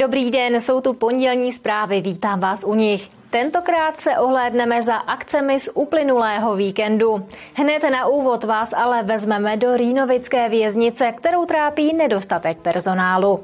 Dobrý den, jsou tu pondělní zprávy, vítám vás u nich. Tentokrát se ohlédneme za akcemi z uplynulého víkendu. Hned na úvod vás ale vezmeme do Rýnovické věznice, kterou trápí nedostatek personálu.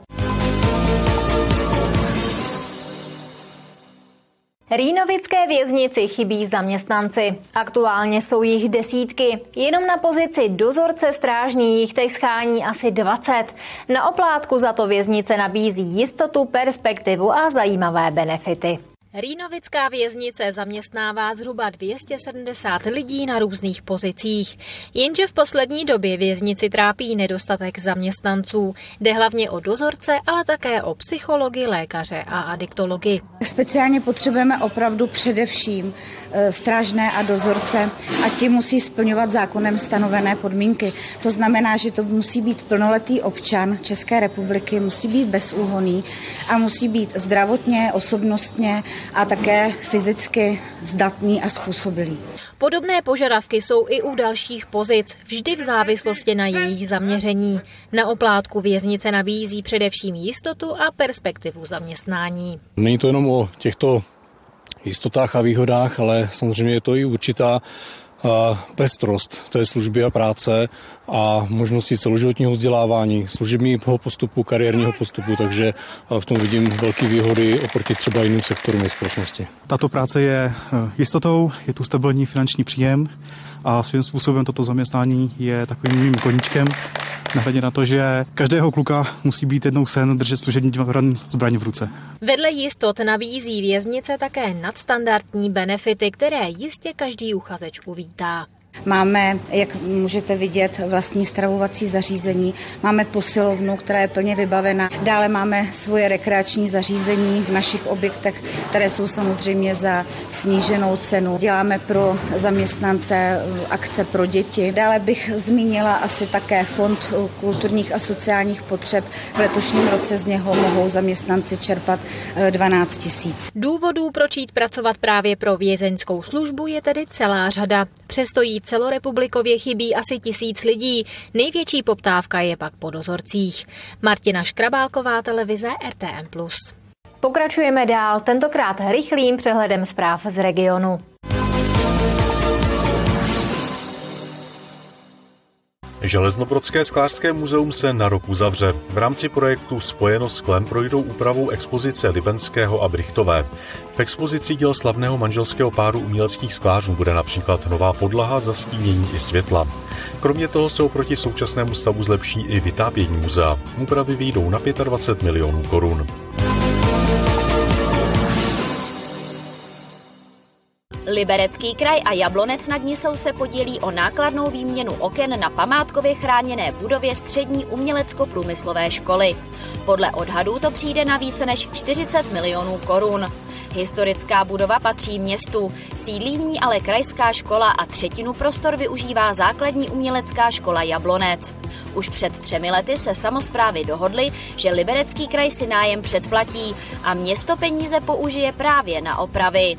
Rýnovické věznici chybí zaměstnanci. Aktuálně jsou jich desítky. Jenom na pozici dozorce strážní jich teď schání asi 20. Na oplátku za to věznice nabízí jistotu, perspektivu a zajímavé benefity. Rýnovická věznice zaměstnává zhruba 270 lidí na různých pozicích. Jenže v poslední době věznici trápí nedostatek zaměstnanců. Jde hlavně o dozorce, ale také o psychologi, lékaře a adiktology. Speciálně potřebujeme opravdu především e, strážné a dozorce a ti musí splňovat zákonem stanovené podmínky. To znamená, že to musí být plnoletý občan České republiky, musí být bezúhoný a musí být zdravotně, osobnostně a také fyzicky zdatný a způsobilý. Podobné požadavky jsou i u dalších pozic, vždy v závislosti na jejich zaměření. Na oplátku věznice nabízí především jistotu a perspektivu zaměstnání. Není to jenom o těchto jistotách a výhodách, ale samozřejmě je to i určitá pestrost té služby a práce a možnosti celoživotního vzdělávání, služebního postupu, kariérního postupu, takže v tom vidím velké výhody oproti třeba jiným sektorům ve společnosti. Tato práce je e, jistotou, je tu stabilní finanční příjem a svým způsobem toto zaměstnání je takovým mým koníčkem, nehledě na to, že každého kluka musí být jednou sen držet služební zbraň v ruce. Vedle jistot nabízí věznice také nadstandardní benefity, které jistě každý uchazeč uvítá. Máme, jak můžete vidět, vlastní stravovací zařízení, máme posilovnu, která je plně vybavena. Dále máme svoje rekreační zařízení v našich objektech, které jsou samozřejmě za sníženou cenu. Děláme pro zaměstnance akce pro děti. Dále bych zmínila asi také Fond kulturních a sociálních potřeb. V letošním roce z něho mohou zaměstnanci čerpat 12 eh, tisíc. Důvodů, proč jít pracovat právě pro vězeňskou službu, je tedy celá řada. Přesto jít celorepublikově chybí asi tisíc lidí. Největší poptávka je pak po dozorcích. Martina Škrabálková, televize RTM+. Pokračujeme dál, tentokrát rychlým přehledem zpráv z regionu. Železnobrodské sklářské muzeum se na rok uzavře. V rámci projektu Spojeno s klem projdou úpravou expozice Libenského a Brichtové. V expozici děl slavného manželského páru uměleckých sklářů bude například nová podlaha, zastínění i světla. Kromě toho se oproti současnému stavu zlepší i vytápění muzea. Úpravy výjdou na 25 milionů korun. Liberecký kraj a Jablonec nad Nisou se podílí o nákladnou výměnu oken na památkově chráněné budově střední umělecko-průmyslové školy. Podle odhadů to přijde na více než 40 milionů korun. Historická budova patří městu, sídlí v ní ale krajská škola a třetinu prostor využívá základní umělecká škola Jablonec. Už před třemi lety se samozprávy dohodly, že Liberecký kraj si nájem předplatí a město peníze použije právě na opravy.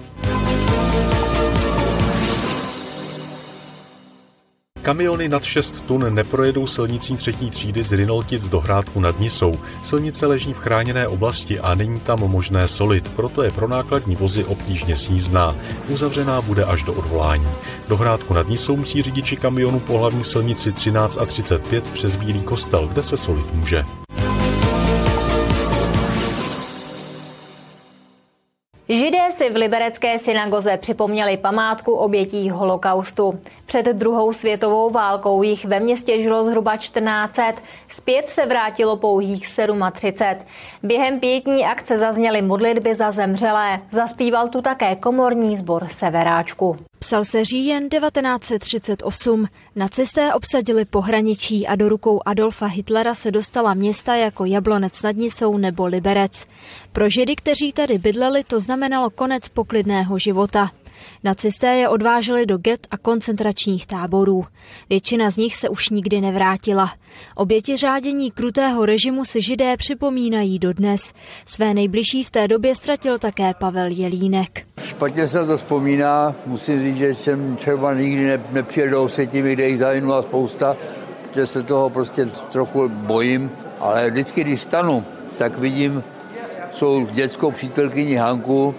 Kamiony nad 6 tun neprojedou silnicí třetí třídy z Rinoltic do Hrádku nad Nisou. Silnice leží v chráněné oblasti a není tam možné solit, proto je pro nákladní vozy obtížně snízná. Uzavřená bude až do odvolání. Do Hrádku nad Nisou musí řidiči kamionu po hlavní silnici 13 a 35 přes Bílý kostel, kde se solit může. V liberecké synagoze připomněli památku obětí holokaustu. Před druhou světovou válkou jich ve městě žilo zhruba 1400, zpět se vrátilo pouhých 37. Během pětní akce zazněly modlitby za zemřelé. Zaspíval tu také komorní sbor Severáčku. Psal se říjen 1938. Nacisté obsadili pohraničí a do rukou Adolfa Hitlera se dostala města jako Jablonec nad Nisou nebo Liberec. Pro Židy, kteří tady bydleli, to znamenalo konec poklidného života. Nacisté je odváželi do get a koncentračních táborů. Většina z nich se už nikdy nevrátila. Oběti řádění krutého režimu si židé připomínají dodnes. Své nejbližší v té době ztratil také Pavel Jelínek. Špatně se to vzpomíná. Musím říct, že jsem třeba nikdy ne, nepřijel do Osetimi, kde jich zahynula spousta, protože se toho prostě trochu bojím. Ale vždycky, když stanu, tak vidím jsou dětskou přítelkyní Hanku,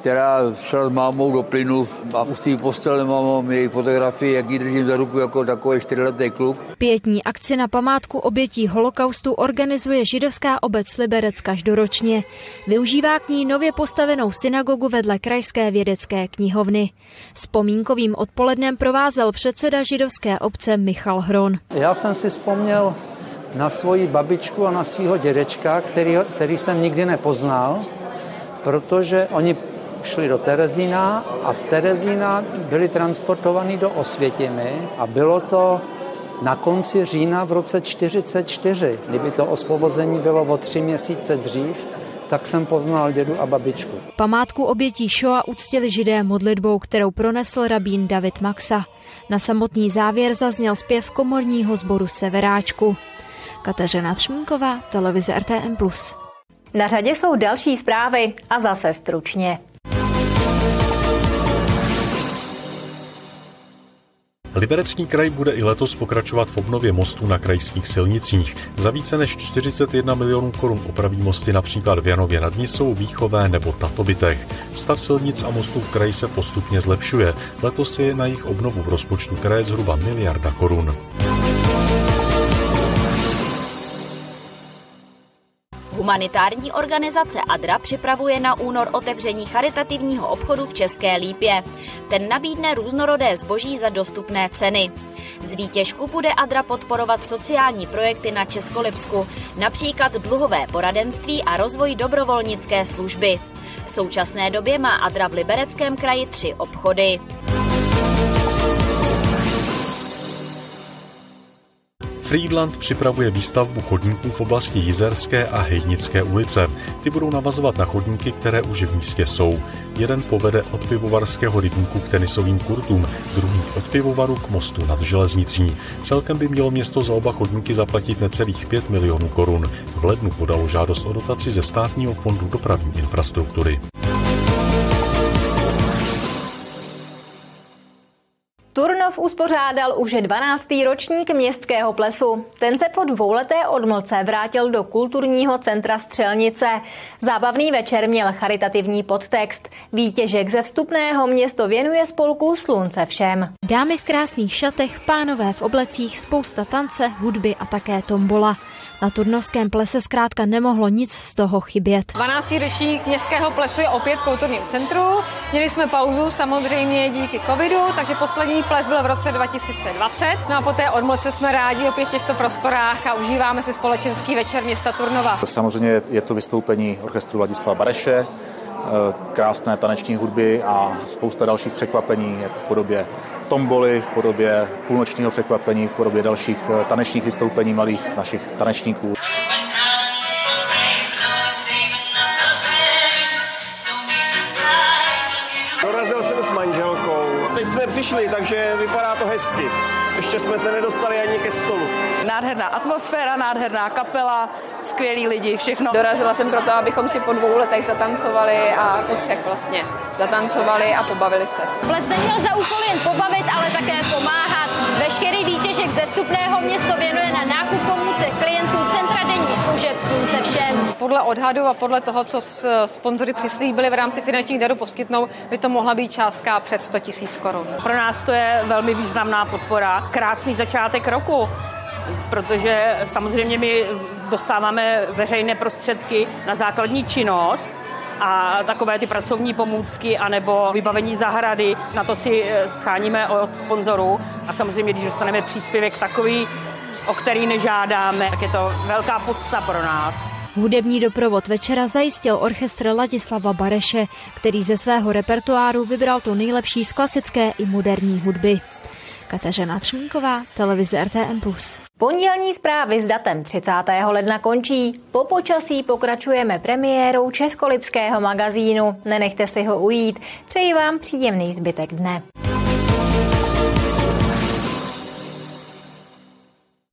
která šla s mámou do plynu a u té postele mám její fotografii, jak ji držím za ruku jako takový čtyřletý kluk. Pětní akci na památku obětí holokaustu organizuje židovská obec Liberec každoročně. Využívá k ní nově postavenou synagogu vedle krajské vědecké knihovny. Vzpomínkovým odpolednem provázel předseda židovské obce Michal Hron. Já jsem si vzpomněl na svoji babičku a na svého dědečka, který, který jsem nikdy nepoznal, protože oni šli do Terezína a z Terezína byli transportovaní do Osvětimi a bylo to na konci října v roce 44. Kdyby to osvobození bylo o tři měsíce dřív, tak jsem poznal dědu a babičku. Památku obětí Shoa uctili židé modlitbou, kterou pronesl rabín David Maxa. Na samotný závěr zazněl zpěv komorního sboru Severáčku. Kateřina Třmínková, televize RTM+. Na řadě jsou další zprávy a zase stručně. Liberecký kraj bude i letos pokračovat v obnově mostů na krajských silnicích. Za více než 41 milionů korun opraví mosty například v Janově nad Nisou, Výchové nebo Tatobitech. Stav silnic a mostů v kraji se postupně zlepšuje. Letos je na jejich obnovu v rozpočtu kraje zhruba miliarda korun. Humanitární organizace ADRA připravuje na únor otevření charitativního obchodu v České Lípě. Ten nabídne různorodé zboží za dostupné ceny. Z výtěžku bude ADRA podporovat sociální projekty na Českolipsku, například dluhové poradenství a rozvoj dobrovolnické služby. V současné době má ADRA v Libereckém kraji tři obchody. Friedland připravuje výstavbu chodníků v oblasti Jizerské a Hejnické ulice. Ty budou navazovat na chodníky, které už v místě jsou. Jeden povede od pivovarského rybníku k tenisovým kurtům, druhý od pivovaru k mostu nad železnicí. Celkem by mělo město za oba chodníky zaplatit necelých 5 milionů korun. V lednu podalo žádost o dotaci ze státního fondu dopravní infrastruktury. Turnov uspořádal už 12. ročník městského plesu. Ten se po dvouleté odmlce vrátil do kulturního centra Střelnice. Zábavný večer měl charitativní podtext. Výtěžek ze vstupného město věnuje spolku Slunce všem. Dámy v krásných šatech, pánové v oblecích, spousta tance, hudby a také tombola. Na turnovském plese zkrátka nemohlo nic z toho chybět. 12. ročník městského plesu je opět v kulturním centru. Měli jsme pauzu samozřejmě díky covidu, takže poslední ples byl v roce 2020. No a po té odmoce jsme rádi opět v těchto prostorách a užíváme si společenský večer města Turnova. Samozřejmě je to vystoupení orchestru Vladislava Bareše, eh, krásné taneční hudby a spousta dalších překvapení v podobě tomboly v podobě půlnočního překvapení, v podobě dalších eh, tanečních vystoupení malých našich tanečníků. Dorazil jsem s manželkou. Teď jsme přišli, takže vypadá to hezky. Ještě jsme se nedostali ani ke stolu. Nádherná atmosféra, nádherná kapela, skvělí lidi, všechno. Dorazila jsem proto, abychom si po dvou letech zatancovali a po třech vlastně zatancovali a pobavili se. Ples neměl za úkol jen pobavit, ale také pomáhat. Veškerý výtěžek ze vstupného město věnuje na nákup pomůcek klientů Slunce všem. Podle odhadu a podle toho, co sponzory přislíbili v rámci finančních darů poskytnou, by to mohla být částka před 100 tisíc korun. Pro nás to je velmi významná podpora. Krásný začátek roku protože samozřejmě my dostáváme veřejné prostředky na základní činnost, a takové ty pracovní pomůcky anebo vybavení zahrady, na to si eh, scháníme od sponzorů a samozřejmě, když dostaneme příspěvek takový, o který nežádáme, tak je to velká podsta pro nás. Hudební doprovod večera zajistil orchestr Ladislava Bareše, který ze svého repertoáru vybral to nejlepší z klasické i moderní hudby. Kateřina Třmínková, televize RTM+. Pondělní zprávy s datem 30. ledna končí. Po počasí pokračujeme premiérou Českolipského magazínu. Nenechte si ho ujít. Přeji vám příjemný zbytek dne.